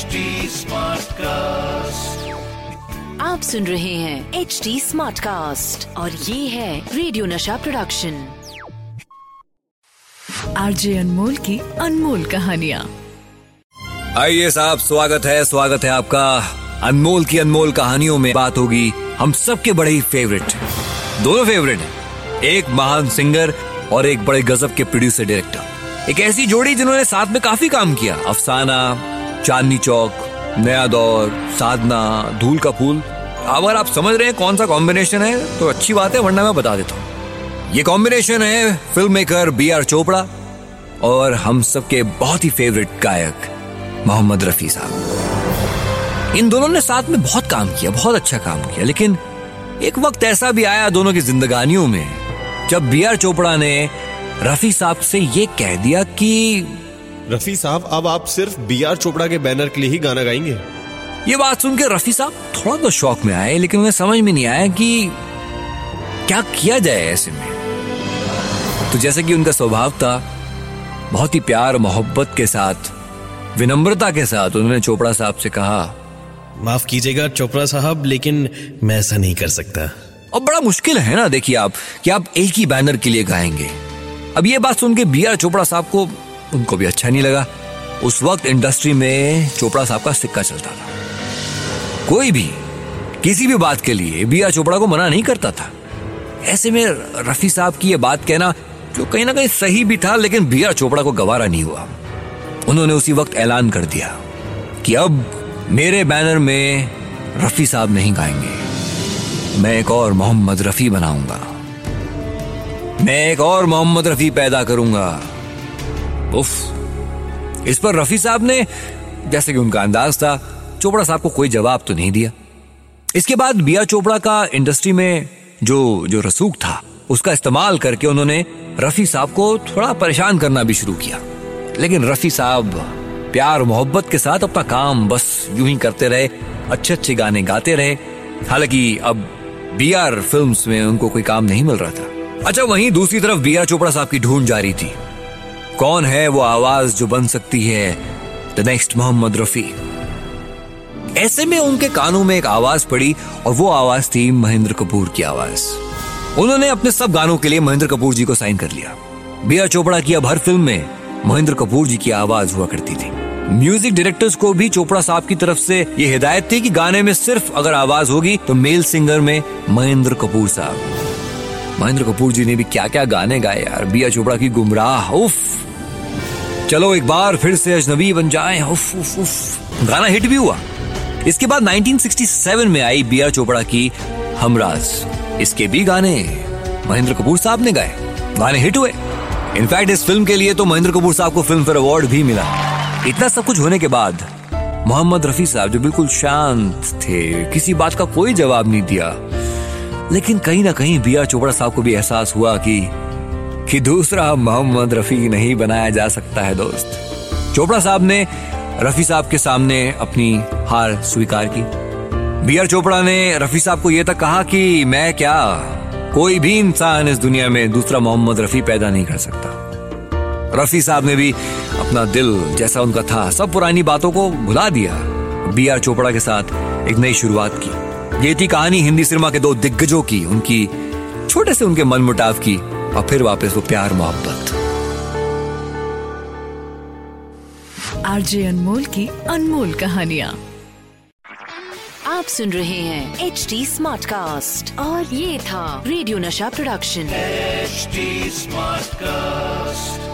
HD Smartcast. आप सुन रहे हैं एच डी स्मार्ट कास्ट और ये है रेडियो नशा प्रोडक्शन आरजे अनमोल की अनमोल कहानिया। आइए साहब स्वागत है स्वागत है आपका। अनमोल की अनमोल कहानियों में बात होगी हम सबके बड़े ही फेवरेट दोनों फेवरेट हैं। एक महान सिंगर और एक बड़े गजब के प्रोड्यूसर डायरेक्टर एक ऐसी जोड़ी जिन्होंने साथ में काफ़ी काम किया। अफसाना चांदनी चौक, नया दौर, साधना, धूल का फूल। अगर आप समझ रहे हैं कौन सा कॉम्बिनेशन है तो अच्छी बात है, वरना मैं बता देता हूँ। ये कॉम्बिनेशन है film maker B R Chopra और हम सबके बहुत ही फेवरेट गायक मोहम्मद रफी साहब। इन दोनों ने साथ में बहुत काम किया, बहुत अच्छा काम किया, लेकिन एक वक्त ऐसा भी आया दोनों की जिंदगानियों में, जब बी आर चोपड़ा ने रफी साहब से ये कह दिया कि रफी साहब अब आप सिर्फ़ बी आर चोपड़ा के बैनर के लिए ही गाना गाएँगे। ये बात सुन के रफी साहब थोड़ा तो शौक में आए लेकिन उन्हें समझ में नहीं आया कि क्या किया जाए ऐसे में। तो जैसे कि उनका स्वभाव था बहुत ही प्यार मोहब्बत के साथ विनम्रता के साथ उन्होंने चोपड़ा साहब से कहा माफ़ कीजिएगा चोपड़ा साहब लेकिन मैं ऐसा नहीं कर सकता। और बड़ा मुश्किल है ना देखिए आप कि आप एक ही बैनर के लिए गाएँगे। अब ये बात सुन के बी आर चोपड़ा साहब को उनको भी अच्छा नहीं लगा। उस वक्त इंडस्ट्री में चोपड़ा साहब का सिक्का चलता था। कोई भी, किसी भी बात के लिए बी आर चोपड़ा को मना नहीं करता था। ऐसे में रफी साहब की यह बात कहना, जो कहीं ना कहीं सही भी था, लेकिन बी आर चोपड़ा को गवारा नहीं हुआ। उन्होंने उसी वक्त ऐलान कर दिया कि अब मेरे बैनर में रफी साहब नहीं गाएँगे। मैं एक और मोहम्मद रफी बनाऊँगा। मैं एक और मोहम्मद रफी पैदा करूँगा। उफ। इस पर रफी साहब ने, जैसे कि उनका अंदाज था, चोपड़ा साहब को कोई जवाब तो नहीं दिया। इसके बाद बिया चोपड़ा का इंडस्ट्री में जो जो रसूख था, उसका इस्तेमाल करके उन्होंने रफी साहब को थोड़ा परेशान करना भी शुरू किया। लेकिन रफी साहब प्यार मोहब्बत के साथ अपना काम बस यूँ ही करते रहे, अच्छे अच्छे गाने गाते रहे। हालाँकि अब बी आर फ़िल्म में उनको कोई काम नहीं मिल रहा था। अच्छा वहीं दूसरी तरफ़ बी आर चोपड़ा साहब की ढूंढ जारी थी। कौन है वो आवाज़ जो बन सकती है? द नेक्स्ट मोहम्मद रफी ऐसे में उनके कानों में एक आवाज़ पड़ी और वो आवाज़ थी महेंद्र कपूर की आवाज़। उन्होंने अपने सब गानों के लिए महेंद्र कपूर जी को साइन कर लिया। बी आर चोपड़ा की अब हर फ़िल्म में महेंद्र कपूर जी की आवाज़ हुआ करती थी। म्यूज़िक डायरेक्टर्स को भी चोपड़ा साहब की तरफ़ से ये हिदायत थी कि गाने में सिर्फ़ अगर आवाज़ होगी तो मेल सिंगर में महेंद्र कपूर साहब। महेंद्र कपूर जी ने भी क्या क्या गाने गाए यार। बिया चोपड़ा की गुमराह, उफ! चलो एक बार फिर से अजनबी बन जाए। उफ उफ उफ। गाना हिट भी हुआ। इसके बाद 1967 में आई बी आर चोपड़ा की हमराज। इसके भी गाने महेंद्र कपूर साहब ने गाए। गाने हिट हुए। इनफैक्ट इस फ़िल्म के लिए तो महेंद्र कपूर साहब को फ़िल्म फेयर अवार्ड भी मिला। इतना सब कुछ होने के बाद मोहम्मद रफी साहब जो बिल्कुल शांत थे, किसी बात का कोई जवाब नहीं दिया। लेकिन कहीं ना कहीं बी आर चोपड़ा साहब को भी एहसास हुआ कि कि दूसरा मोहम्मद रफी नहीं बनाया जा सकता है, दोस्त। चोपड़ा साहब ने रफी साहब के सामने अपनी हार स्वीकार की। बी आर चोपड़ा ने रफी साहब को यह तक कहा कि मैं क्या कोई भी इंसान इस दुनिया में दूसरा मोहम्मद रफी पैदा नहीं कर सकता। रफी साहब ने भी अपना दिल जैसा उनका था, सब पुरानी बातों को भुला दिया। बी आर चोपड़ा के साथ एक नई शुरुआत की। ये थी कहानी हिंदी सिनेमा के दो दिग्गजों की, उनकी, छोटे से उनके मन मुटाव की और फिर वापस वो प्यार मोहब्बत। आरजे अनमोल की अनमोल कहानिया। आप सुन रहे हैं एच डी स्मार्ट कास्ट और ये था रेडियो नशा प्रोडक्शन। H smart Smartcast.